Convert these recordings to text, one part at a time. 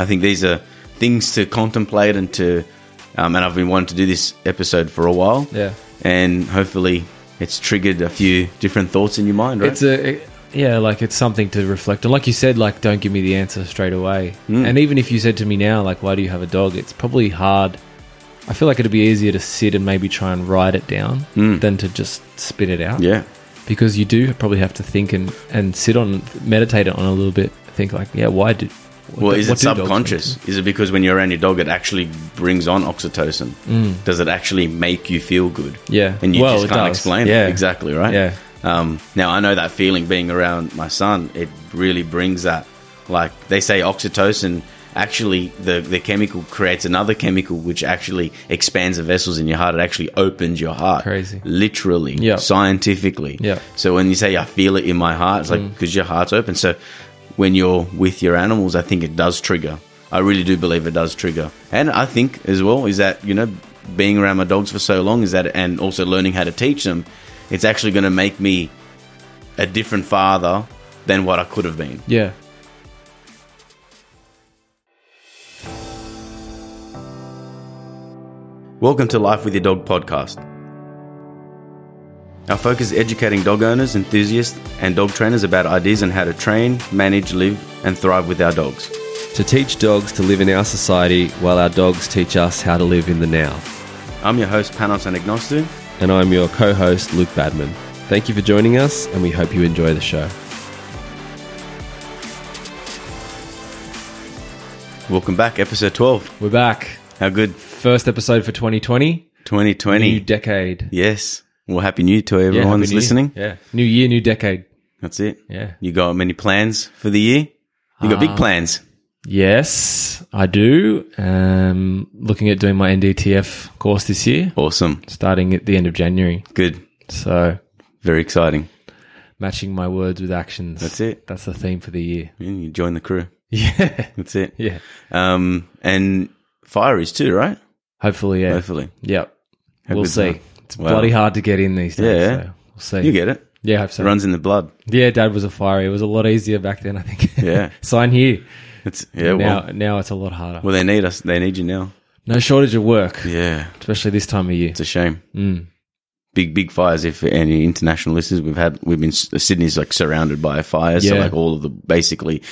I think these are things to contemplate and to, um, and I've been wanting to do this episode for a while. Yeah. And hopefully it's triggered a few different thoughts in your mind, right? It's a it- yeah, like it's something to reflect on. Like you said, like don't give me the answer straight away. Mm. And even if you said to me now, like, why do you have a dog? It's probably hard. I feel like it'd be easier to sit and maybe try and write it down than to just spit it out. Mm. yeah. because you do probably have to think and and sit on meditate on it a little bit. Think like, yeah, why did? Well, is it what do dogs subconscious? Is it because when you're around your dog, it actually brings on oxytocin? Does it actually make you feel good? Mm. Yeah. And you Well, just can't explain Yeah. it. Exactly, right? Yeah. Um, now, I know that feeling being around my son, it really brings that. Like, they say oxytocin, actually, the, the chemical creates another chemical which actually expands the vessels in your heart. It actually opens your heart. Crazy. Literally. Yeah. Scientifically. Yeah. So when you say, I feel it in my heart, it's like, Mm. because your heart's open. So when you're with your animals, I think it does trigger. I really do believe it does trigger. And I think as well is that, you know, being around my dogs for so long is that, and also learning how to teach them, it's actually going to make me a different father than what I could have been. Yeah. Welcome to Life with Your Dog podcast. Our focus is educating dog owners, enthusiasts, and dog trainers about ideas on how to train, manage, live, and thrive with our dogs. to teach dogs to live in our society while our dogs teach us how to live in the now. I'm your host, Panos Anagnostou. And I'm your co host, Luke Badman. Thank you for joining us, and we hope you enjoy the show. Welcome back, episode 12. We're back. How good? First episode for 2020. 2020. New decade. yes. Well, happy new Year to everyone that's listening. Yeah. New year, new decade. That's it. Yeah. You got many plans for the year? You got big plans. Yes, I do. Um, looking at doing my NDTF course this year, Awesome. starting at the end of January. Good. So Very exciting. matching my words with actions. That's it. That's the theme for the year. Yeah, You join the crew. Yeah. That's it. Yeah. Um, and fire is too, right? Hopefully, yeah. Hopefully. Yep. We'll see. that? It's Wow. bloody hard to get in these days. Yeah. So we'll see. You get it. yeah, I hope so. It runs in the blood. Yeah, dad was a fire. It was a lot easier back then, I think. Yeah. Sign here. It's yeah. now, well, now it's a lot harder. well, they need us. They need you now. no shortage of work, Yeah. especially this time of year. It's a shame. Mm. Big big fires. If any international listeners, we've had we've been Sydney's like surrounded by fires. So Yeah. like all of the basically,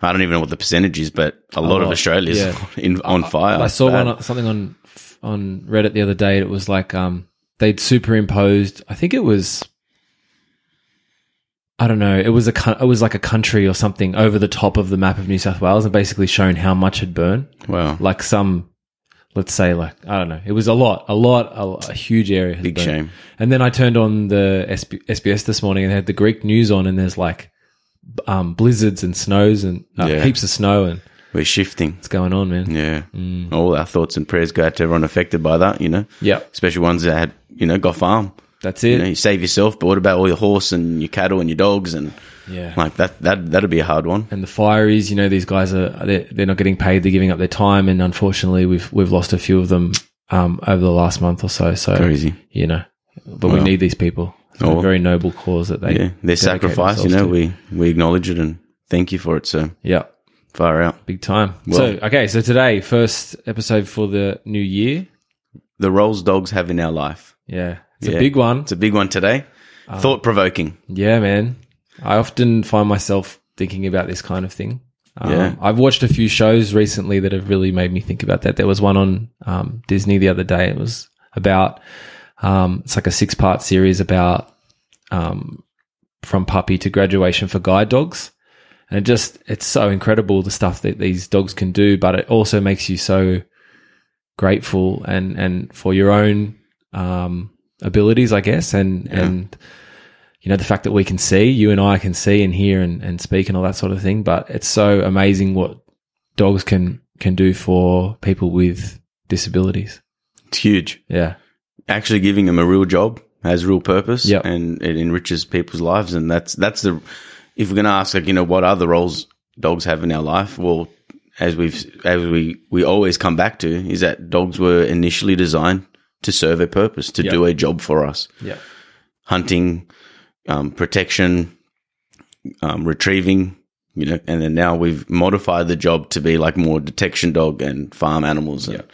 I don't even know what the percentage is, but a lot of lot, Australia's yeah. in, on fire. I saw one something on on Reddit the other day. It was like um they'd superimposed. I think it was. I don't know. It was a it was like a country or something over the top of the map of New South Wales and basically shown how much had burned. Wow. Like some, let's say like I don't know. It was a lot, a lot, a, a huge area. Big burned. shame. And then I turned on the SB- SBS this morning and they had the Greek news on, and there's like um, blizzards and snows and uh, Yeah. heaps of snow and We're shifting. what's going on, man. Yeah. Mm. All our thoughts and prayers go out to everyone affected by that. You know, Yep, especially ones that had you know got farm. that's it. You know, you save yourself, but what about all your horse and your cattle and your dogs and yeah. like that? That that'd be a hard one. and the fire is, you know, these guys are they're, they're not getting paid. They're giving up their time, and unfortunately, we've we've lost a few of them um, over the last month or so. So Crazy. you know, but we need these people. It's Oh. a very noble cause that they Yeah, their sacrifice. You know, to. we we acknowledge it and thank you for it. So yeah, far out. big time. Well- so okay, so today first episode for the new year. The roles dogs have in our life. Yeah, it's Yeah. a big one. It's a big one today. Um, Thought provoking. Yeah, man. I often find myself thinking about this kind of thing. Um, Yeah. I've watched a few shows recently that have really made me think about that. There was one on um, Disney the other day. It was about, um, it's like a six part series about um, from puppy to graduation for guide dogs. And it just, it's so incredible the stuff that these dogs can do, but it also makes you so grateful and, and for your own um, abilities, I guess. And, and, you know, the fact that we can see, you and I can see and hear and, and speak and all that sort of thing. But it's so amazing what dogs can, can do for people with disabilities. It's huge. Yeah. Actually, giving them a real job has real purpose. Yep. and it enriches people's lives. And that's that's the. If we're going to ask, like you know, what other roles dogs have in our life? Well, as we've as we we always come back to is that dogs were initially designed to serve a purpose, to Yep. do a job for us. Yeah. hunting, um, protection, um, retrieving, you know, and then now we've modified the job to be like more detection dog and farm animals and,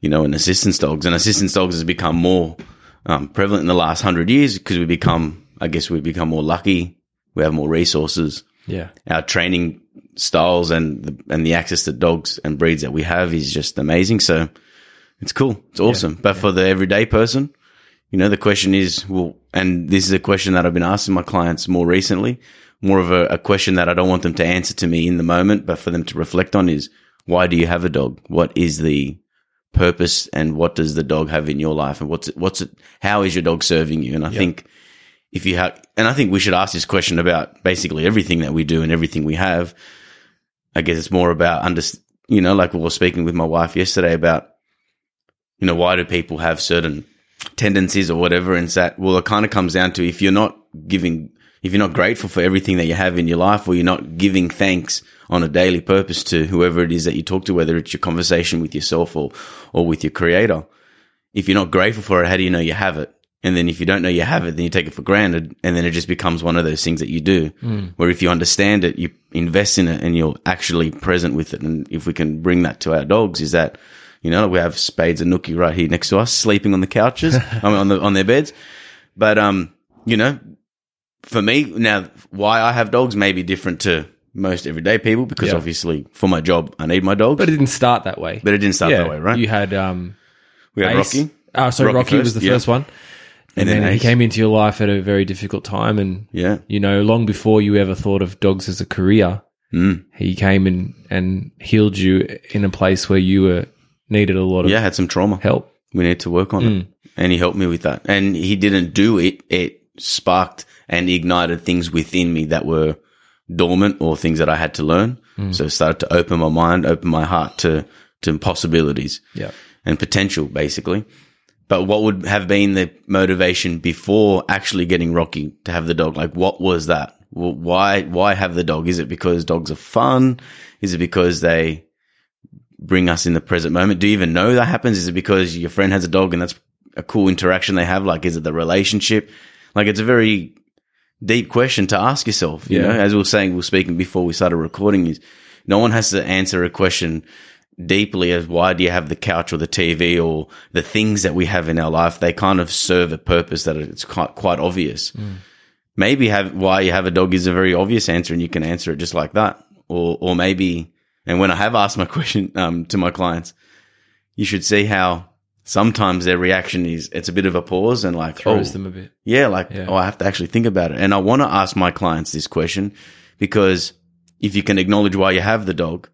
you know, and assistance dogs. And assistance dogs has become more um, prevalent in the last hundred years because we become, I guess we've become more lucky. We have more resources. Yeah. Our training styles and the, and the access to dogs and breeds that we have is just amazing. So it's cool. It's awesome. but for the everyday person, you know, the question is, well, and this is a question that I've been asking my clients more recently, more of a, a question that I don't want them to answer to me in the moment, but for them to reflect on is, why do you have a dog? What is the purpose and what does the dog have in your life and what's it, what's it, how is your dog serving you? And I think if you have, and I think we should ask this question about basically everything that we do and everything we have. I guess it's more about under, you know, like we were speaking with my wife yesterday about, you know, why do people have certain tendencies or whatever? And it's that, well, it kind of comes down to if you're not giving, if you're not grateful for everything that you have in your life or you're not giving thanks on a daily purpose to whoever it is that you talk to, whether it's your conversation with yourself or, or with your creator, if you're not grateful for it, how do you know you have it? And then if you don't know you have it, then you take it for granted. And then it just becomes one of those things that you do. Where if you understand it, you invest in it and you're actually present with it. And if we can bring that to our dogs, is that, you know, we have Spades and Nookie right here next to us, sleeping on the couches, I mean, on the, on their beds. But, um, you know, for me now, why I have dogs may be different to most everyday people because Yeah. obviously for my job, I need my dogs. But it didn't start that way. But it didn't start that way, right? You had um, we had Ace. Rocky. Oh, sorry, Rocky Rocky, was the yeah. first one. And, then then, he came into your life at a very difficult time. And, Yeah. you know, long before you ever thought of dogs as a career, Mm. he came and, and healed you in a place where you were needed a lot of Yeah, had some trauma. help. We need to work on Mm. it. And he helped me with that. And he didn't do it. It sparked and ignited things within me that were dormant or things that I had to learn. Mm. So it started to open my mind, open my heart to, to possibilities Yeah. and potential, basically. But what would have been the motivation before actually getting Rocky to have the dog? Like, what was that? Why, why have the dog? Is it because dogs are fun? Is it because they bring us in the present moment? Do you even know that happens? Is it because your friend has a dog and that's a cool interaction they have? Like, is it the relationship? Like, it's a very deep question to ask yourself. You Yeah. know, as we were saying, we were speaking before we started recording is no one has to answer a question deeply as why do you have the couch or the TV or the things that we have in our life? They kind of serve a purpose that it's quite, quite obvious. Maybe have why you have a dog is a very obvious answer and you can answer it just like that. Or, or maybe, and when I have asked my question, um, to my clients, you should see how sometimes their reaction is, it's a bit of a pause and like, Throws oh, them a bit. yeah, like, Yeah. oh, I have to actually think about it. And I want to ask my clients this question because if you can acknowledge why you have the dog,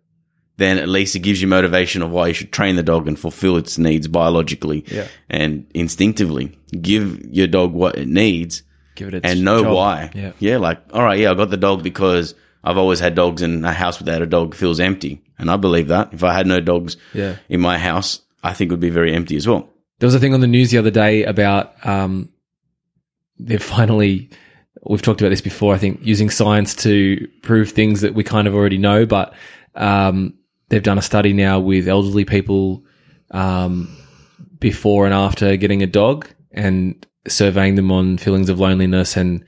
then at least it gives you motivation of why you should train the dog and fulfill its needs biologically Yeah. and instinctively. Give your dog what it needs Give it its and know job. why. Yeah. Yeah, like, all right, yeah, I got the dog because I've always had dogs and a house without a dog feels empty. And I believe that. If I had no dogs Yeah. in my house, I think it would be very empty as well. There was a thing on the news the other day about um, they're finally. We've talked about this before. I think using science to prove things that we kind of already know, but um, they've done a study now with elderly people um, before and after getting a dog and surveying them on feelings of loneliness and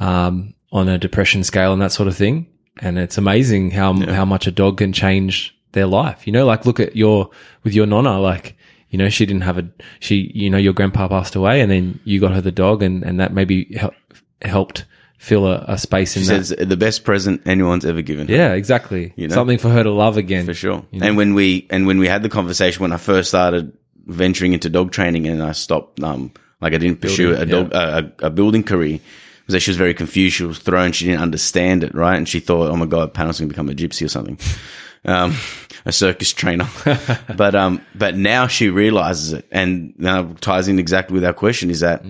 um, on a depression scale and that sort of thing. And it's amazing how how much a dog can change their life. You know, like look at your with your nonna, like you know she didn't have a she you know your grandpa passed away and then you got her the dog and and that maybe hel- helped fill a, a space in She that. says the best present anyone's ever given. her, yeah, exactly. You know? Something for her to love again. for sure. You know? And when we and when we had the conversation when I first started venturing into dog training and I stopped, um, like I didn't pursue a Building, dog a, a building career. Because that she was very confused. She was thrown. She didn't understand it, right? And she thought, "Oh my god, Panos going to become a gypsy or something, um, a circus trainer." but um, but now she realizes it, and now it ties in exactly with our question: is that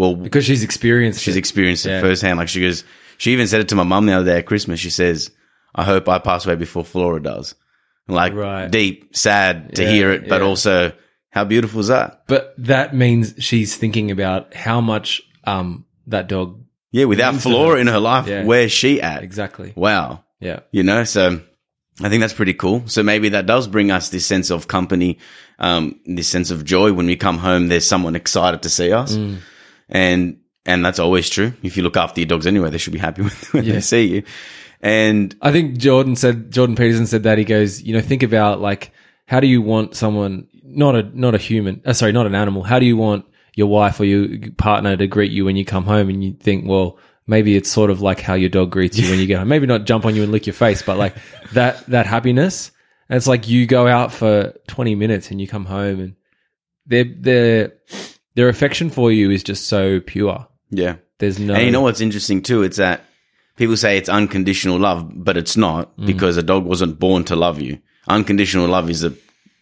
well, because she's experienced. she's it. experienced it Yeah. firsthand. Like she goes, she even said it to my mum the other day at Christmas. She says, "I hope I pass away before Flora does." Like Right. deep, sad to Yeah, hear it, but yeah. also how beautiful is that? But that means she's thinking about how much um that dog Yeah, without Flora her. in her life, where's she at? exactly. Wow, Yeah. you know. So I think that's pretty cool. So maybe that does bring us this sense of company, um, this sense of joy when we come home. There's someone excited to see us, Mm. And and that's always true. If you look after your dogs anyway, they should be happy when, when Yeah. they see you. And I think Jordan said Jordan Peterson said that he goes, you know, think about like how do you want someone not a not a human, uh, sorry, not an animal. How do you want your wife or your partner to greet you when you come home? And you think, well, maybe it's sort of like how your dog greets you when you get home. Maybe not jump on you and lick your face, but like that that happiness. And it's like you go out for twenty minutes and you come home and their their their affection for you is just so pure. yeah. There's no And you know what's interesting too? It's that people say it's unconditional love, but it's not Mm. because a dog wasn't born to love you. Unconditional love is the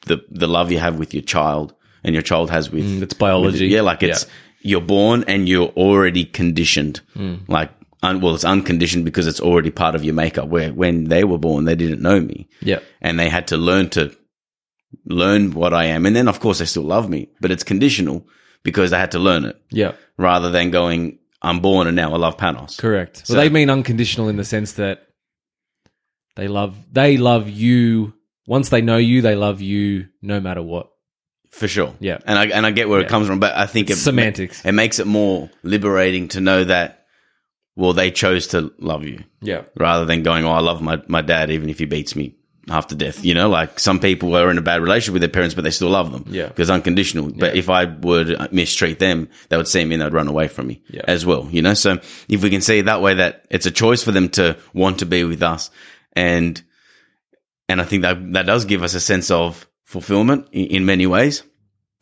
the, the love you have with your child and your child has with it's biology. with- yeah, like it's you're born and you're already conditioned. Mm. Like un, well, it's unconditioned because it's already part of your makeup. Where when they were born, they didn't know me. yeah. and they had to learn to learn what I am. And then, of course, they still love me, but it's conditional because they had to learn it Yeah. rather than going, I'm born and now I love Panos. Correct. So- well, they mean unconditional in the sense that they love they love you. Once they know you, they love you no matter what. For sure. Yeah. And I, and I get where it comes from, but I think it, Semantics. it makes it more liberating to know that, well, they chose to love you Yeah. rather than going, oh, I love my, my dad even if he beats me half to death. You know, like some people are in a bad relationship with their parents, but they still love them. Yeah. Because unconditional. But if I would mistreat them, they would see me and they'd run away from me Yeah. as well. You know, so if we can see it that way, that it's a choice for them to want to be with us. And, and I think that that does give us a sense of fulfillment in, in many ways.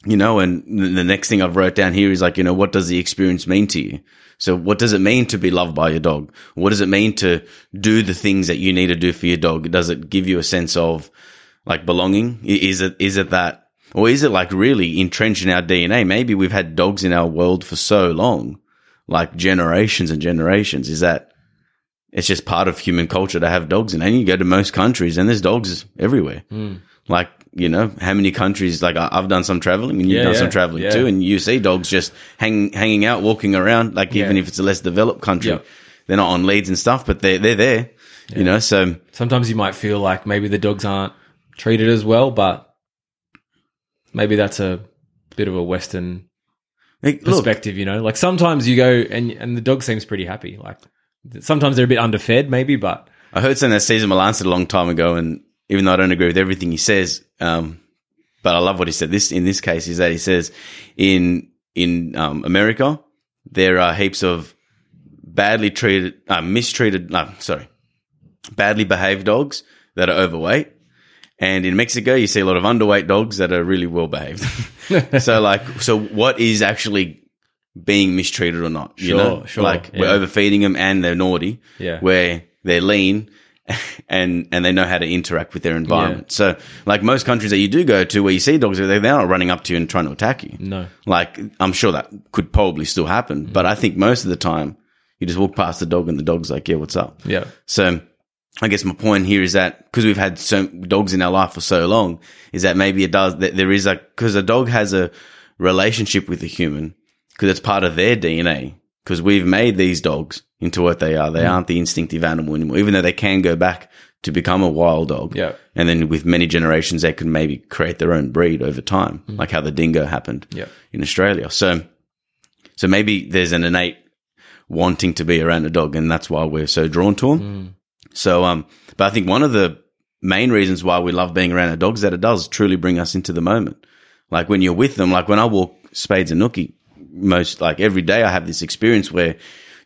You know, and the the next thing I've wrote down here is like, you know, what does the experience mean to you? So what does it mean to be loved by your dog? What does it mean to do the things that you need to do for your dog? Does it give you a sense of like belonging? Is it, is it that, or is it like really entrenched in our DNA? Maybe we've had dogs in our world for so long, like generations and generations. Is that it's just part of human culture to have dogs in? And you go to most countries and there's dogs everywhere. Hmm. Like, you know, how many countries, like I- I've done some traveling and you've Yeah, done yeah, some traveling yeah. too. And you see dogs just hang, hanging out, walking around, like even if it's a less developed country, they're not on leads and stuff, but they're, they're there, you know, so Sometimes you might feel like maybe the dogs aren't treated as well, but maybe that's a bit of a Western like, look, perspective, you know? Like sometimes you go and and the dog seems pretty happy. Like sometimes they're a bit underfed, maybe, but I heard something that Cesar Millan said a long time ago, and even though I don't agree with everything he says, um, but I love what he said. This in this case is that he says in in um, America there are heaps of badly treated, uh, mistreated. No, sorry, badly behaved dogs that are overweight, and in Mexico you see a lot of underweight dogs that are really well behaved. so like, so what is actually being mistreated or not? You Sure, know, sure, like yeah. we're overfeeding them and they're naughty Yeah. where they're lean and and they know how to interact with their environment. So, like most countries that you do go to where you see dogs, they're, not running up to you and trying to attack you. no. Like, I'm sure that could probably still happen, mm. but I think most of the time you just walk past the dog and the dog's like, yeah, what's up? Yeah. So, I guess my point here is that because we've had so dogs in our life for so long, is that maybe it does that there is a because a dog has a relationship with a human because it's part of their DNA. Because we've made these dogs into what they are. They Mm. aren't the instinctive animal anymore, even though they can go back to become a wild dog. Yeah. And then with many generations, they can maybe create their own breed over time, like how the dingo happened Mm. Yeah. in Australia. So, so maybe there's an innate wanting to be around a dog, and that's why we're so drawn to them. Mm. So, um, but I think one of the main reasons why we love being around our dogs is that it does truly bring us into the moment. Like when you're with them, like when I walk Spades and Nookie, most like every day I have this experience where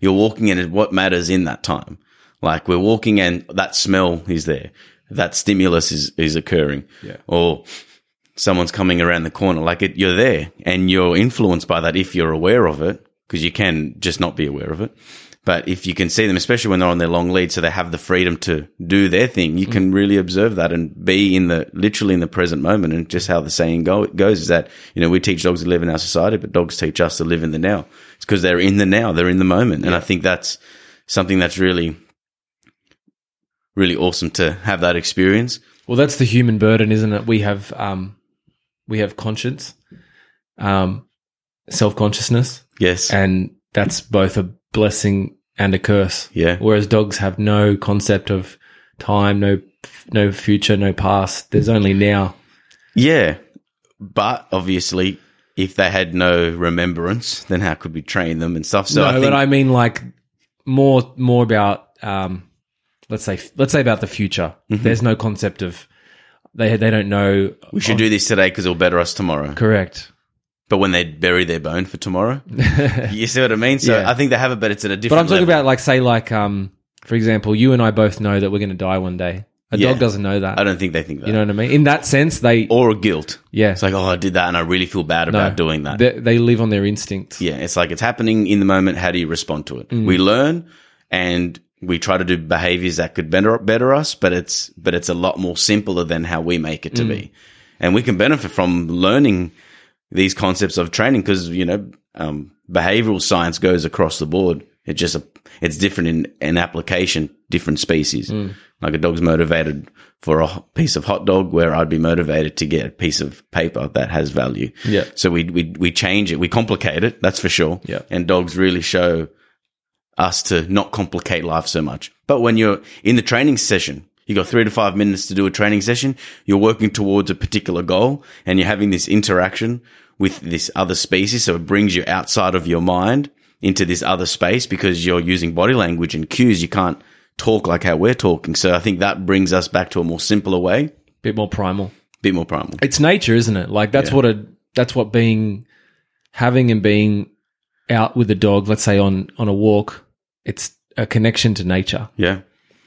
you're walking and what matters in that time. Like we're walking and that smell is there. That stimulus is, is occurring. Yeah. Or someone's coming around the corner. Like it, you're there and you're influenced by that if you're aware of it, because you can just not be aware of it. But if you can see them, especially when they're on their long lead, so they have the freedom to do their thing, you can really observe that and be in the literally in the present moment. And just how the saying go, goes is that you know we teach dogs to live in our society, but dogs teach us to live in the now. It's because they're in the now, they're in the moment, and I think that's something that's really, really awesome to have that experience. Well, that's the human burden, isn't it? We have um, we have conscience, um, self consciousness, Yes, and that's both a blessing and a curse. Yeah. Whereas dogs have no concept of time, no no future, no past. There's only now. Yeah, but obviously, if they had no remembrance, then how could we train them and stuff? So no, I think, but I mean like more more about um, let's say let's say about the future. Mm-hmm. There's no concept of they they don't know. We should do this today because it'll better us tomorrow. correct. But when they bury their bone for tomorrow, you see what I mean? So Yeah. I think they have it, but it's at a different. But different I'm talking level. about like say like um for example, you and I both know that we're going to die one day. A Yeah. dog doesn't know that. I don't think they think that. you know what I mean? In that sense, they or a guilt. yeah It's like, oh, I did that and I really feel bad about doing that. They, they live on their instincts. Yeah, it's like it's happening in the moment. How do you respond to it? Mm. We learn and we try to do behaviors that could better better us, but it's but it's a lot more simpler than how we make it to Mm. be. And we can benefit from learning these concepts of training because you know um, behavioral science goes across the board. It just it's different in in application, different species. Mm. Like a dog's motivated for a piece of hot dog, where I'd be motivated to get a piece of paper that has value. Yeah. So we we we change it, we complicate it. That's for sure. Yeah. And dogs really show us to not complicate life so much. But when you're in the training session, you got three to five minutes to do a training session. You're working towards a particular goal, and you're having this interaction with this other species. So it brings you outside of your mind into this other space because you're using body language and cues. You can't talk like how we're talking. So I think that brings us back to a more simpler way, Bit more primal. bit more primal. It's nature, isn't it? Like that's Yeah. what a that's what being having and being out with a dog, let's say on on a walk, it's a connection to nature. Yeah.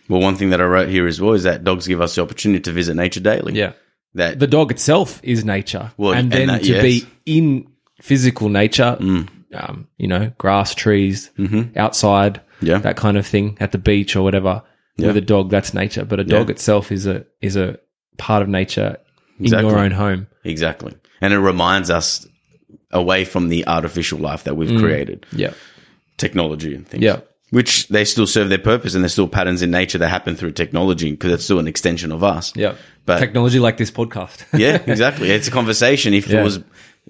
Well, one thing that I wrote here as well is that dogs give us the opportunity to visit nature daily. Yeah. That The dog itself is nature. Well, and and then that- to yes. Mm. be in physical nature, um, you know, grass, trees, outside, Mm-hmm. Yeah. that kind of thing, at the beach or whatever. With a dog, that's nature. But a dog Yeah. itself is a is a part of nature in your own home. Exactly. And it reminds us away from the artificial life that we've created, Yeah. technology and things. Yeah. Which they still serve their purpose and there's still patterns in nature that happen through technology because it's still an extension of us. Yeah. But Technology like this podcast. yeah, exactly. It's a conversation. If Yeah. it was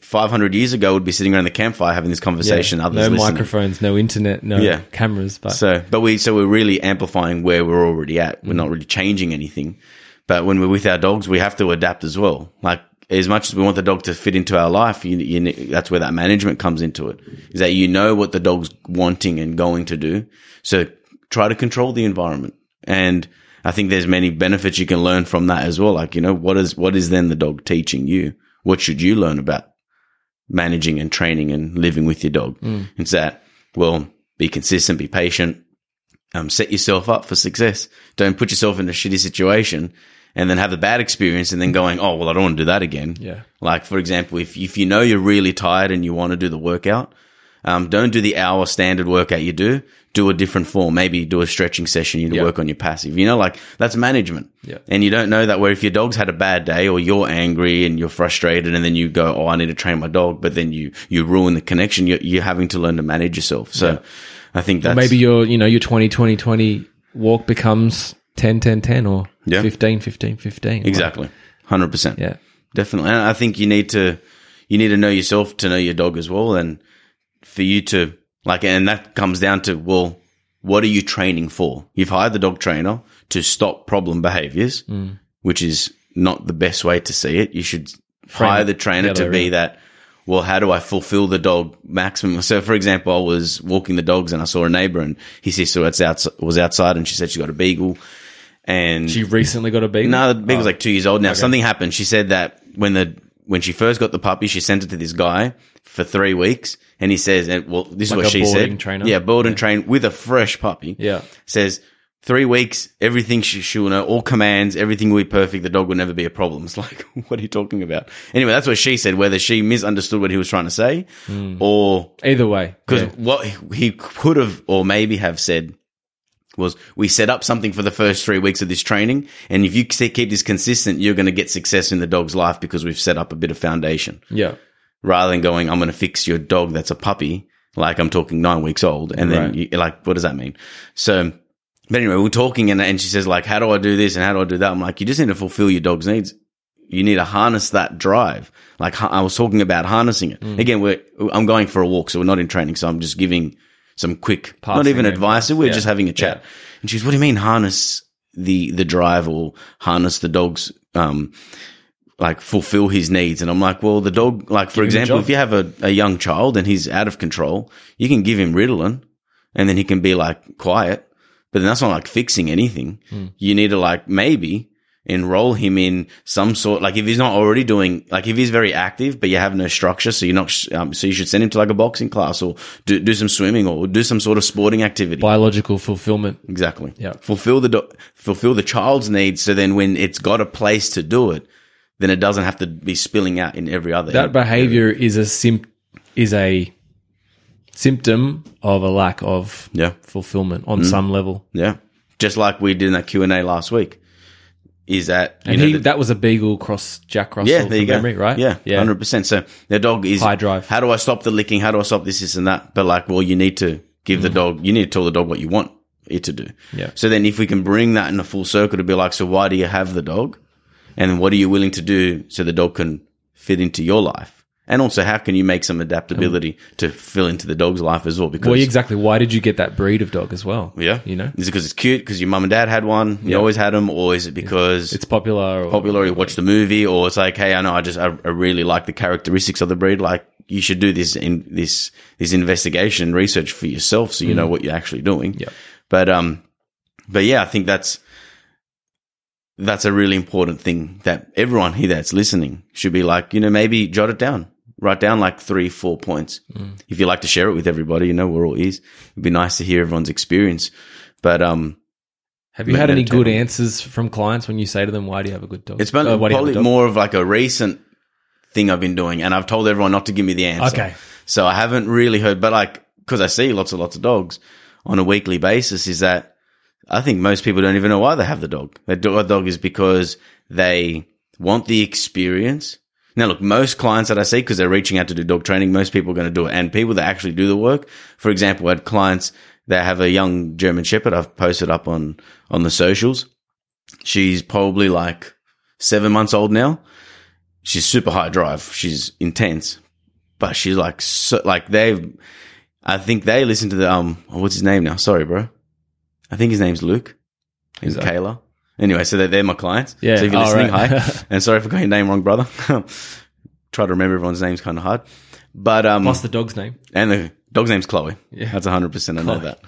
500 years ago, we'd be sitting around the campfire having this conversation. Others no listening. microphones, no internet, no Yeah. cameras, but So, but we, so we're really amplifying where we're already at. Mm. We're not really changing anything. But when we're with our dogs, we have to adapt as well. Like as much as we want the dog to fit into our life, you, you, that's where that management comes into it. Is that you know what the dog's wanting and going to do. So try to control the environment. And I think there's many benefits you can learn from that as well. Like, you know, what is, what is then the dog teaching you? What should you learn about managing and training and living with your dog? It's that, well, be consistent, be patient, um, set yourself up for success. Don't put yourself in a shitty situation and then have a bad experience and then going, oh, well, I don't want to do that again. Yeah. Like, for example, if, if you know you're really tired and you want to do the workout, um, don't do the hour standard workout you do. Do a different form. Maybe do a stretching session. You need to Yeah. work on your passive. You know, like that's management. Yeah. And you don't know that where if your dog's had a bad day or you're angry and you're frustrated and then you go, oh, I need to train my dog, but then you, you ruin the connection. You're, you're having to learn to manage yourself. So I think that's maybe your you know your 20 20 20 walk becomes 10 10 10 or Yeah. 15 15 15. Like, exactly 100%. yeah. Definitely. And I think you need to, you need to know yourself to know your dog as well. And for you to like, and that comes down to, well, what are you training for? You've hired the dog trainer to stop problem behaviors, mm. which is not the best way to see it. You should hire the trainer to be that, well, how do I fulfill the dog maximum? So, for example, I was walking the dogs and I saw a neighbor and his sister was outside, was outside and she said she got a beagle and She recently got a beagle. no, the beagle's oh. like two years old now. Something happened. She said that when the when she first got the puppy, she sent it to this guy for three weeks, and he says, and well, this Like is what she said. trainer? Yeah, board and train with a fresh puppy. Yeah. says three weeks, everything she, she will know, all commands, everything will be perfect. The dog will never be a problem. It's like, what are you talking about? Anyway, that's what she said. Whether she misunderstood what he was trying to say, hmm. or Either way. because yeah. what he could have or maybe have said was we set up something for the first three weeks of this training. And if you keep this consistent, you're going to get success in the dog's life because we've set up a bit of foundation Yeah. rather than going, I'm going to fix your dog that's a puppy. Like I'm talking nine weeks old. And then Right. you, like, what does that mean? So, but anyway, we're talking and, and she says like, how do I do this and how do I do that? I'm like, you just need to fulfill your dog's needs. You need to harness that drive. Like I was talking about harnessing it. Mm. Again, we're, I'm going for a walk, so we're not in training. So I'm just giving some quick, not even advice. We're Yeah. just having a chat. Yeah. And she's, what do you mean harness the, the drive or harness the dog's, um, like fulfill his needs. And I'm like, well, the dog, like for a example, if you have a, a young child and he's out of control, you can give him Ritalin and then he can be like quiet. but then that's not like fixing anything. You need to like maybe enroll him in some sort, like if he's not already doing, like if he's very active, but you have no structure, so you're not, um, so you should send him to like a boxing class or do, do some swimming or do some sort of sporting activity. Biological fulfillment. Exactly. Yeah. Fulfill the do- fulfill the child's needs. So then, when it's got a place to do it, then it doesn't have to be spilling out in every other. That behavior is a sim- is a symptom of a lack of Yeah. fulfillment on some level. Yeah. Just like we did in that Q and A last week. Is that you And know he, the- that was a beagle cross Jack Russell. yeah, there you go. memory, right? Yeah, yeah. hundred percent. So the dog is High drive. How do I stop the licking? How do I stop this, this, and that? But like, well, you need to give the dog. You need to tell the dog what you want it to do. Mm. Yeah. So then, if we can bring that in a full circle to be like, so why do you have the dog, and what are you willing to do so the dog can fit into your life? And also, how can you make some adaptability to fill into the dog's life as well? Because Well, exactly. Why did you get that breed of dog as well? yeah, you know, is it because it's cute? Because your mum and dad had one, you always had them, or is it because it's popular. Or, popular, or you watch the movie, or it's like, hey, I know, I just, I, I really like the characteristics of the breed. Like, you should do this in this, this investigation research for yourself, so you know what you're actually doing. Yep. But, um, but yeah, I think that's, that's a really important thing that everyone here that's listening should be like, you know, maybe jot it down, write down like three, four points. If you like to share it with everybody, you know, we're all ears. It'd be nice to hear everyone's experience. But, um, Have you had any good answers from clients when you say to them, "Why do you have a good dog?" It's been you probably dog? more of like a recent thing I've been doing, and I've told everyone not to give me the answer. Okay. So I haven't really heard, but like, because I see lots and lots of dogs on a weekly basis, is that I think most people don't even know why they have the dog. A dog is because they want the experience. Now, look, most clients that I see, because they're reaching out to do dog training, most people are going to do it. And people that actually do the work, for example, I had clients that have a young German Shepherd. I've posted up on, on the socials. She's probably like seven months old now. She's super high drive. She's intense, but she's like, so, like they've, I think they listen to the, um, what's his name now? Sorry, bro. I think his name's Luke and that- Kayla. Anyway, so they're, they're my clients. Yeah. So if you're Oh, listening, right. hi. And sorry if I got your name wrong, brother. Try to remember everyone's name's kind of hard. But, um, What's the dog's name? and the dog's name's Chloe. Yeah. That's 100%. I know that.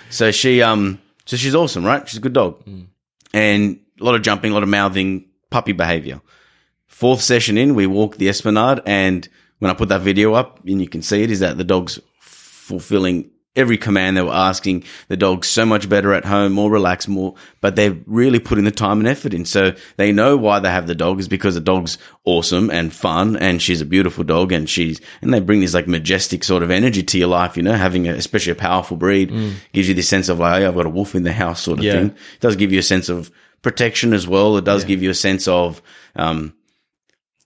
so she, um, so she's awesome, right? She's a good dog. Mm. And a lot of jumping, a lot of mouthing, puppy behavior. Fourth session in, we walk the Esplanade and when I put that video up and you can see it is that the dog's fulfilling every command they were asking. The dog's so much better at home, more relaxed, more, but they're really putting the time and effort in. So they know why they have the dog is because the dog's awesome and fun and she's a beautiful dog and she's, and they bring this like majestic sort of energy to your life, you know, having a, especially a powerful breed gives you this sense of like, hey, I've got a wolf in the house sort of Yeah. thing. It does give you a sense of protection as well. It does give you a sense of, um,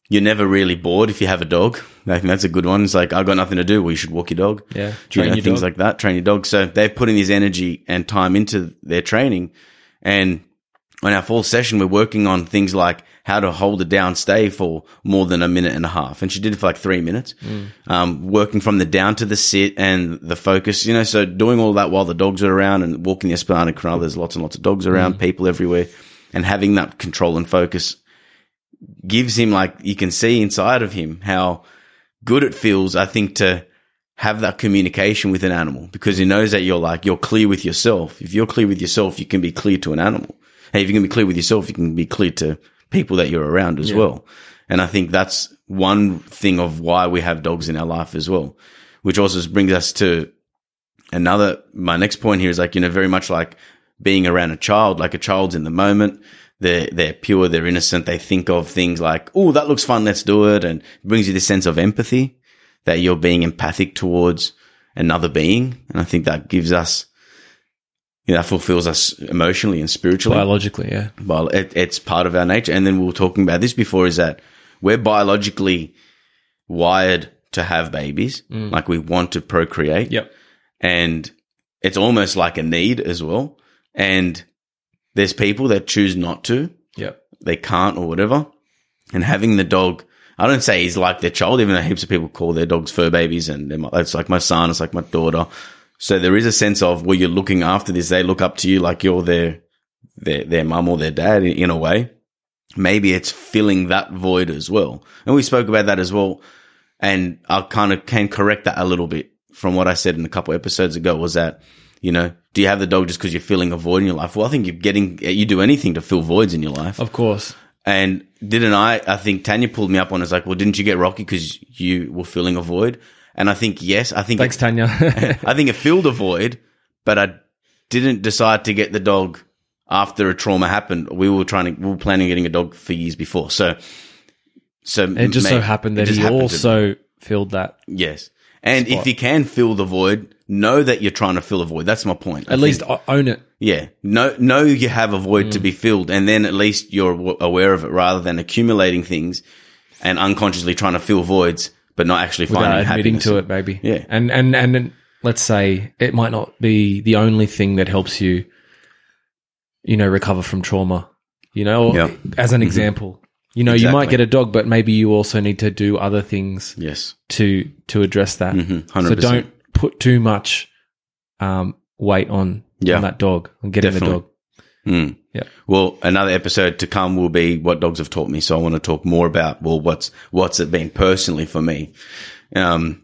you're never really bored if you have a dog. I think that's a good one. It's like, I've got nothing to do. Well, you should walk your dog. Yeah. You know, your things dog. like that. Train your dog. So they've put in this energy and time into their training. And on our fourth session, we're working on things like how to hold a down stay for more than a minute and a half. And she did it for like three minutes, um, working from the down to the sit and the focus, you know, so doing all that while the dogs are around and walking the Esplanade Canal. There's lots and lots of dogs around, people everywhere and having that control and focus gives him like, you can see inside of him how good it feels, I think, to have that communication with an animal because he knows that you're like, you're clear with yourself. If you're clear with yourself, you can be clear to an animal. Hey, if you can be clear with yourself, you can be clear to people that you're around as well. And I think that's one thing of why we have dogs in our life as well, which also brings us to another, my next point here is like, you know, very much like being around a child, like a child's in the moment. They're, they're pure, they're innocent. They think of things like, oh, that looks fun. Let's do it. And it brings you this sense of empathy that you're being empathic towards another being. And I think that gives us, you know, that fulfills us emotionally and spiritually. Biologically, yeah. Well, it, it's part of our nature. And then we were talking about this before is that we're biologically wired to have babies. Mm. Like we want to procreate. Yep. And it's almost like a need as well. And there's people that choose not to, Yep. they can't or whatever. And having the dog, I don't say he's like their child, even though heaps of people call their dogs fur babies and my, it's like my son, it's like my daughter. So there is a sense of where you're looking after this. They look up to you like you're their, their, their mum or their dad in, in a way. Maybe it's filling that void as well. And we spoke about that as well. And I kind of can correct that a little bit from what I said in a couple episodes ago was that you know, do you have the dog just because you're filling a void in your life? Well, I think you're getting, you do anything to fill voids in your life. Of course. And didn't I? I think Tanya pulled me up on. It's like, well, didn't you get Rocky because you were filling a void? And I think yes. I think Thanks, it, Tanya. I think it filled a void, but I didn't decide to get the dog after a trauma happened. We were trying to, we were planning on getting a dog for years before. So, so it just so happened that he happened also filled that. yes. And spot. if you can fill the void, know that you're trying to fill a void. That's my point. At think- least o- own it. yeah, know know you have a void Mm. to be filled, and then at least you're aware of it, rather than accumulating things and unconsciously trying to fill voids, but not actually without finding admitting happiness. to it, baby. Yeah. And and and then let's say it might not be the only thing that helps you, you know, recover from trauma. You know, Yeah. Mm-hmm. as an example, you know, you might get a dog, but maybe you also need to do other things Yes, to to address that. Mhm, So 100%. don't put too much um, weight on Yeah. on that dog on getting Definitely. the dog. Mm. Yeah. Well, another episode to come will be what dogs have taught me. So I want to talk more about well, what's what's it been personally for me, um,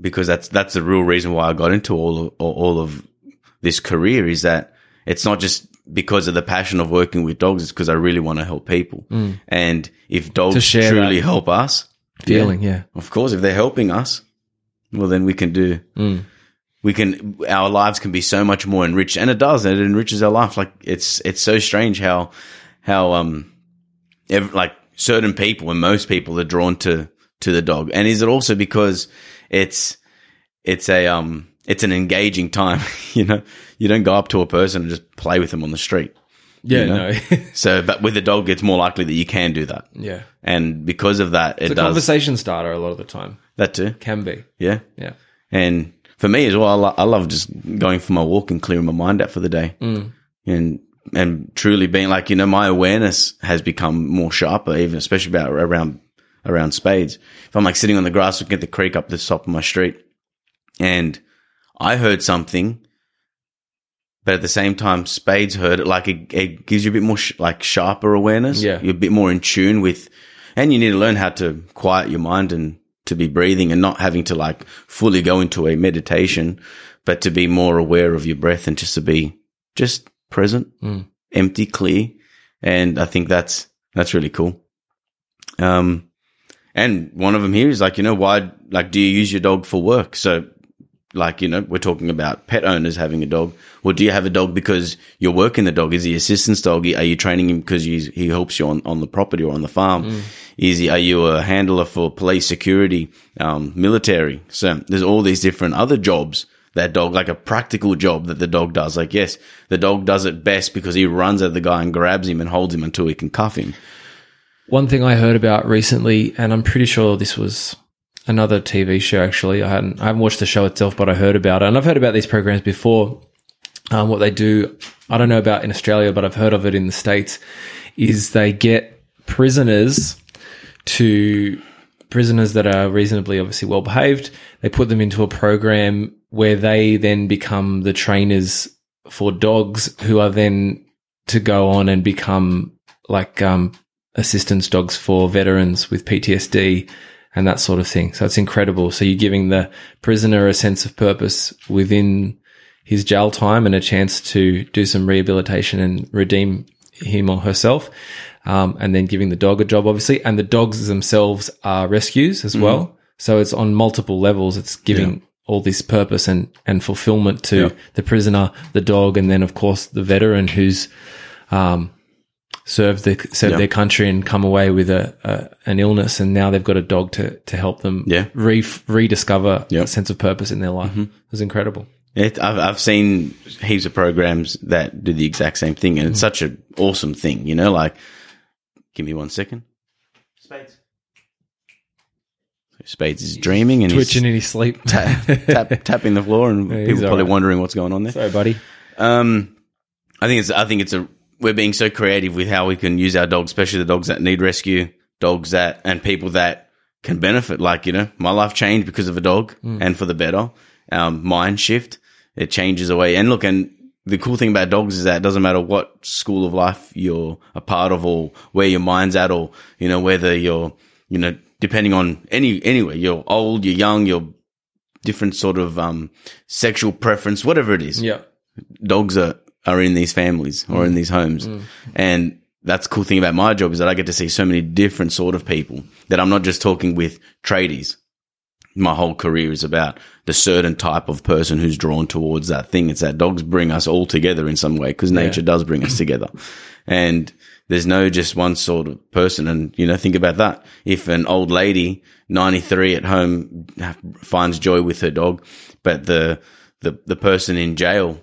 because that's that's the real reason why I got into all of, all of this career is that it's not just because of the passion of working with dogs. It's because I really want to help people, and if dogs truly help us, Feeling, yeah. of course, if they're helping us, well, then we can do. We can. Our lives can be so much more enriched, and it does. And it enriches our life. Like it's it's so strange how how um ev- like certain people and most people are drawn to to the dog. And is it also because it's it's a um it's an engaging time? you know, you don't go up to a person and just play with them on the street. Yeah, You know? no. So, but with a dog, it's more likely that you can do that. yeah. And because of that, it a does conversation starter a lot of the time. that too. Can be. Yeah. Yeah. And for me as well, I, lo- I love just going for my walk and clearing my mind out for the day. Mm. And, and truly being like, you know, my awareness has become more sharper, even especially about around, around spades. If I'm like sitting on the grass looking at the creek up the top of my street and I heard something, but at the same time, spades heard it, like it, it gives you a bit more sh- like sharper awareness. Yeah. You're a bit more in tune with, and you need to learn how to quiet your mind and to be breathing and not having to like fully go into a meditation, but to be more aware of your breath and just to be just present, empty, clear. And I think that's, that's really cool. Um, and one of them here is like, you know, why, like, do you use your dog for work? So, like, you know, we're talking about pet owners having a dog. Well, do you have a dog because you're working the dog? Is he assistance dog? Are you training him because he's, he helps you on, on the property or on the farm? Is he, are you a handler for police, security, um, military? So there's all these different other jobs that dog, like a practical job that the dog does. Like, yes, the dog does it best because he runs at the guy and grabs him and holds him until he can cuff him. One thing I heard about recently, and I'm pretty sure this was another TV show. Actually, I hadn't I haven't watched the show itself, but I heard about it, and I've heard about these programs before. Um, what they do, I don't know about in Australia, but I've heard of it in the states. Is they get prisoners to prisoners that are reasonably obviously well behaved. They put them into a program where they then become the trainers for dogs who are then to go on and become like um, assistance dogs for veterans with PTSD and that sort of thing. So it's incredible. So you're giving the prisoner a sense of purpose within his jail time and a chance to do some rehabilitation and redeem him or herself. Um, and then giving the dog a job, obviously. And the dogs themselves are rescues as well. So it's on multiple levels. It's giving all this purpose and, and fulfillment to Yeah. the prisoner, the dog, and then of course the veteran who's, um, served the, served Yeah. their country and come away with a, a, an illness. And now they've got a dog to, to help them Yeah. re, rediscover Yeah. a sense of purpose in their life. It was incredible. It, I've, I've seen heaps of programs that do the exact same thing, and it's such an awesome thing, you know. Like, give me one second. Spades. Spades is dreaming and Twitching he's in his sleep. tap, tap, tapping the floor, and he's people are probably alright. wondering what's going on there. Sorry, buddy. Um, I think it's I think it's a we're being so creative with how we can use our dogs, especially the dogs that need rescue, dogs that and people that can benefit. Like you know, my life changed because of a dog, and for the better. Um, mind shift, it changes away. And look, and the cool thing about dogs is that it doesn't matter what school of life you're a part of, or where your mind's at, or you know whether you're you know depending on any anyway you're old, you're young, you're different sort of um, sexual preference, whatever it is. Yeah. Dogs are, are in these families or in mm. these homes. Mm. And that's the cool thing about my job is that I get to see so many different sort of people that I'm not just talking with tradies. My whole career is about the certain type of person who's drawn towards that thing. It's that dogs bring us all together in some way because nature does bring us together. And there's no just one sort of person. And, you know, think about that. If an old lady, 93 at home finds joy with her dog, but the, the, the person in jail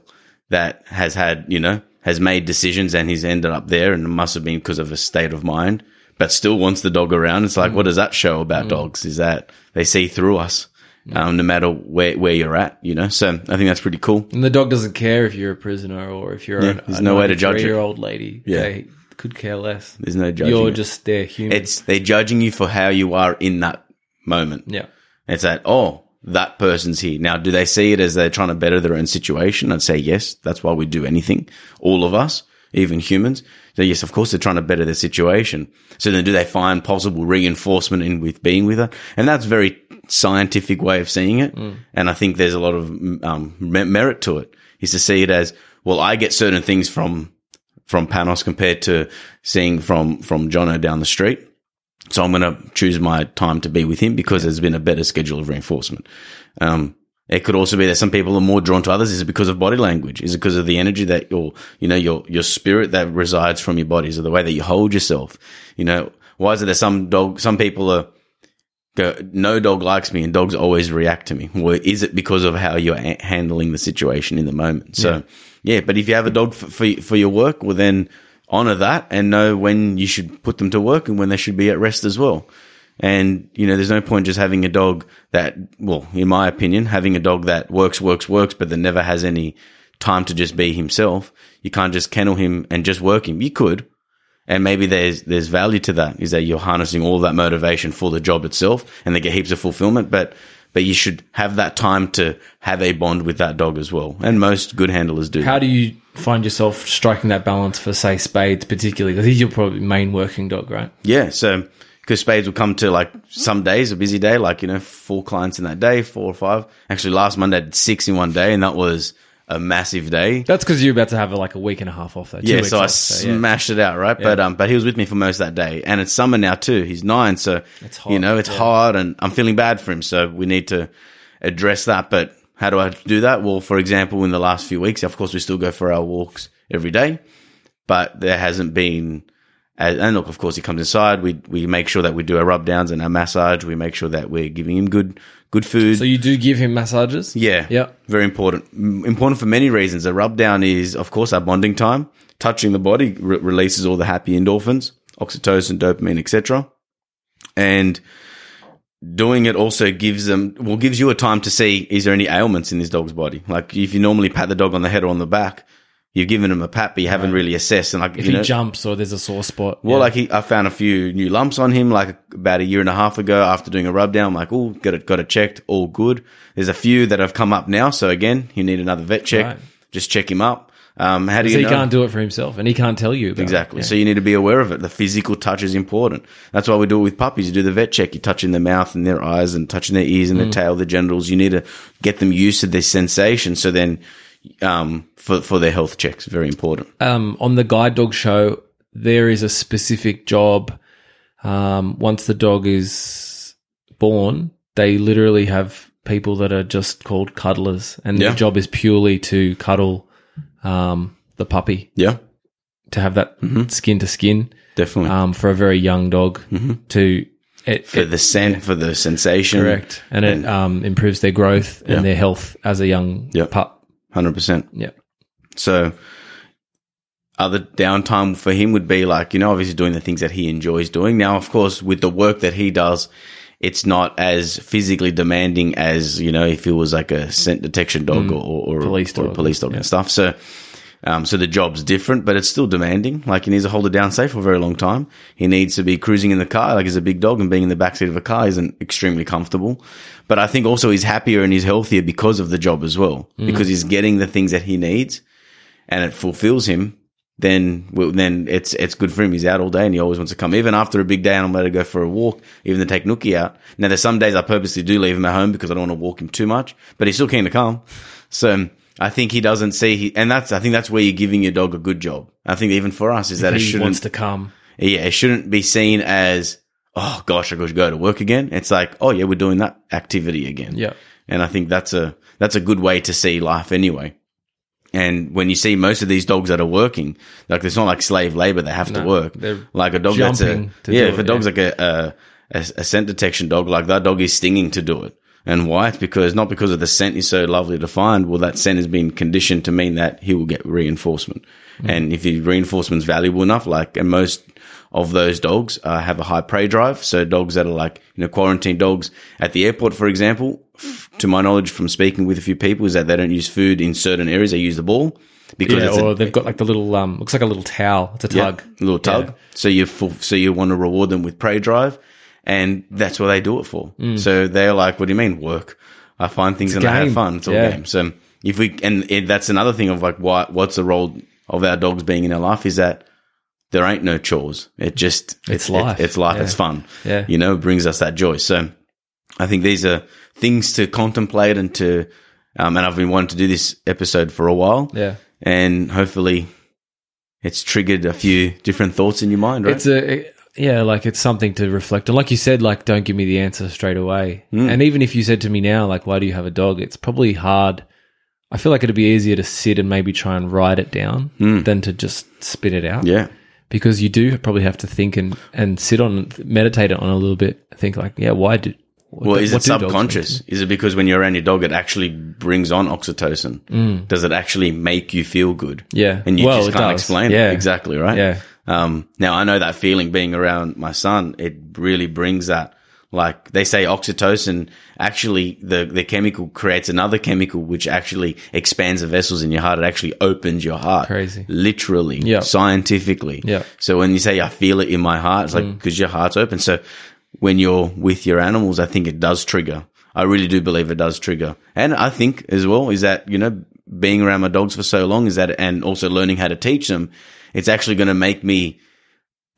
that has had, you know, has made decisions and he's ended up there and it must have been because of a state of mind, but still wants the dog around. It's like, what does that show about dogs? Is that they see through us, um, no matter where, where you're at, you know? So I think that's pretty cool. And the dog doesn't care if you're a prisoner or if you're Yeah, an, there's no way to judge year old lady. Yeah. They could care less. There's no judging. You're it. just there human. it's, they're judging you for how you are in that moment. yeah. It's that, oh, that person's here. Now, do they see it as they're trying to better their own situation? I'd say yes. That's why we do anything. All of us, even humans. So yes, of course they're trying to better their situation. So then do they find possible reinforcement in with being with her? And that's very scientific way of seeing it. And I think there's a lot of um, merit to it is to see it as, well, I get certain things from, from Panos compared to seeing from, from Jono down the street. So I'm going to choose my time to be with him because there's been a better schedule of reinforcement. Um, it could also be that some people are more drawn to others. Is it because of body language? Is it because of the energy that your, you know, your, your spirit that resides from your body? Is it the way that you hold yourself? You know, why is it that some dog, some people are, go, no dog likes me and dogs always react to me? Or is it because of how you're a- handling the situation in the moment? So yeah, but if you have a dog for, for, for your work, well then honor that and know when you should put them to work and when they should be at rest as well. And, you know, there's no point just having a dog that, well, in my opinion, having a dog that works, works, works, but that never has any time to just be himself. You can't just kennel him and just work him. You could. And maybe there's, there's value to that is that you're harnessing all that motivation for the job itself and they get heaps of fulfillment, but, but you should have that time to have a bond with that dog as well. And most good handlers do. How do you find yourself striking that balance for, say, Spades, particularly? Because he's your probably main working dog, right? Yeah, so because Spades will come to like some days, a busy day, like you know, four clients in that day, four or five. Actually, last Monday I did six in one day, and that was a massive day. That's because you're about to have like a week and a half off, though. Two Yeah, weeks so I off, so, yeah. smashed it out, right? But um, but he was with me for most of that day, and it's summer now too. He's nine, so It's hot, you know it's yeah. hard, and I'm feeling bad for him. So we need to address that. But how do I do that? Well, for example, in the last few weeks, of course, we still go for our walks every day, but there hasn't been. And look, of course, he comes inside. We we make sure that we do our rub downs and our massage. We make sure that we're giving him good good food. So you do give him massages? Yeah. Yeah. Very important. Important for many reasons. A rub down is, of course, our bonding time. Touching the body re- releases all the happy endorphins, oxytocin, dopamine, etc. And doing it also gives them, well, gives you a time to see, is there any ailments in this dog's body? Like if you normally pat the dog on the head or on the back, you've given him a pat, but you haven't really assessed. And like, If he know, jumps or there's a sore spot. well, yeah. like he, I found a few new lumps on him, like about a year and a half ago after doing a rub down. I'm like, oh, got it, got it checked, all good. There's a few that have come up now, so again, you need another vet check. Right. Just check him up. Um, how do you he know? can't do it for himself and he can't tell you. About Exactly. It. So you need to be aware of it. The physical touch is important. That's why we do it with puppies. You do the vet check. You touch in their mouth and their eyes and touching their ears and Mm. their tail, their genitals. You need to get them used to this sensation. So then, um, for, for their health checks, very important. um, on the guide dog show, there is a specific job. Um, once the dog is born, they literally have people that are just called cuddlers, and Yeah. their job is purely to cuddle um, the puppy Yeah, to have that skin to skin definitely. um, for a very young dog to it, for it- the scent, for the sensation. correct, and it um, improves their growth Yeah. and their health as a young Yeah. pup. 100%. Yeah. So other downtime for him would be like, you know, obviously doing the things that he enjoys doing. Now, of course, with the work that he does, it's not as physically demanding as, you know, if it was like a scent detection dog or, or, Mm. Police or a dog, police dog yeah. and stuff. So, um, so the job's different, but it's still demanding. Like he needs to hold it down safe for a very long time. He needs to be cruising in the car. Like he's a big dog and being in the backseat of a car isn't extremely comfortable. But I think also he's happier and he's healthier because of the job as well, Mm. because he's getting the things that he needs and it fulfills him. then well, then it's it's good for him. He's out all day and he always wants to come. Even after a big day and I'm about to go for a walk, even to take Nookie out. Now there's some days I purposely do leave him at home because I don't want to walk him too much, but he's still keen to come. So I think he doesn't see he, and that's I think that's where you're giving your dog a good job. I think even for us is that it he shouldn't wants to come. yeah, it shouldn't be seen as, oh gosh, I got to go to work again. It's like, oh yeah, we're doing that activity again. Yeah. And I think that's a, that's a good way to see life anyway. And when you see most of these dogs that are working, like it's not like slave labor, they have to work. they're Like a dog that's a, yeah, if a dog's yeah. like a, a, a scent detection dog, like that dog is stinging to do it. And why? Because not because of the scent is so lovely to find. Well, that scent has been conditioned to mean that he will get reinforcement. Mm. And if the reinforcement's valuable enough, like, and most of those dogs uh, have a high prey drive. So dogs that are like, you know, quarantine dogs at the airport, for example, f- to my knowledge from speaking with a few people is that they don't use food in certain areas. They use the ball because Yeah, it's a- or they've got like the little um looks like a little towel. It's a yeah, tug. little tug. So you full, so you want to reward them with prey drive, and that's what they do it for. So they're like, "What do you mean work? I find things and I have fun. It's all Yeah. game." So if we and it, that's another thing of like, why? what's the role of our dogs being in our life is that there ain't no chores. It just It's life. it's life. Yeah. It's fun. Yeah. you know, it brings us that joy. So I think these are things to contemplate and to. Um, and I've been wanting to do this episode for a while Yeah. and hopefully it's triggered a few different thoughts in your mind, right? It's a it- yeah, like it's something to reflect on. Like you said, like don't give me the answer straight away. Hmm. And even if you said to me now, like, why do you have a dog? It's probably hard. I feel like it'd be easier to sit and maybe try and write it down than to just spit it out. Yeah, Because you do probably have to think and, and sit on, meditate on a little bit. Think like, yeah, why? What, well, is it do subconscious? Is it because when you're around your dog, it actually brings on oxytocin? Does it actually make you feel good? Yeah. and you Well, just can't does. explain Yeah. it exactly, right? Yeah. Um, now I know that feeling being around my son. It really brings that. Like they say, oxytocin actually the the chemical creates another chemical which actually expands the vessels in your heart. It actually opens your heart. Crazy. literally, Yeah. scientifically. Yeah. So when you say I feel it in my heart, it's like Mm. because your heart's open. So when you're with your animals, I think it does trigger. I really do believe it does trigger. And I think as well is that, you know, being around my dogs for so long is that, and also learning how to teach them, it's actually going to make me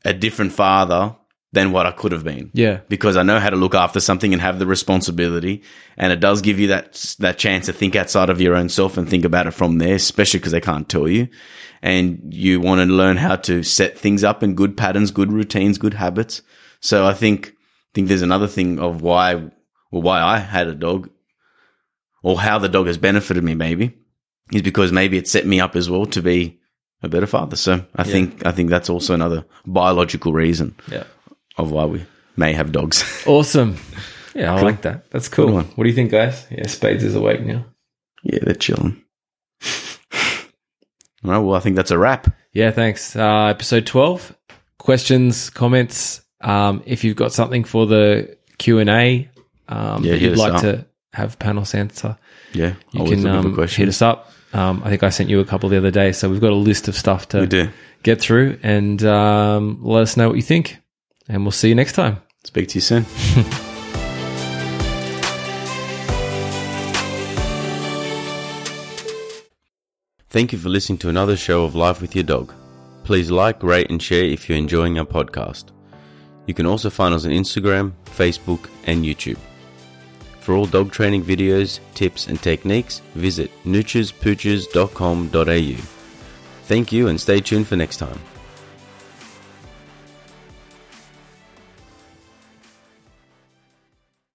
a different father than what I could have been Yeah. because I know how to look after something and have the responsibility. And it does give you that that chance to think outside of your own self and think about it from there, especially because they can't tell you. And you want to learn how to set things up in good patterns, good routines, good habits. So I think think there's another thing of why well why I had a dog or how the dog has benefited me maybe is because maybe it set me up as well to be a better father. So I think I think that's also another biological reason Yeah. of why we may have dogs. Awesome. Yeah, I like that. That's cool. What do you think, guys? Yeah, Spades is awake now. yeah, they're chilling. All right, well, I think that's a wrap. Yeah, thanks. Uh, episode 12. Questions, comments. Um, if you've got something for the Q&A um, Yeah, that you'd like up. to have panels answer, Yeah, you can um, hit us up. Um, I think I sent you a couple the other day, so we've got a list of stuff to We do. get through and um, let us know what you think. And we'll see you next time. Speak to you soon. Thank you for listening to another show of Life with Your Dog. Please like, rate, and share if you're enjoying our podcast. You can also find us on Instagram, Facebook, and YouTube. For all dog training videos, tips, and techniques, visit noochespooches.com.au. Thank you and stay tuned for next time.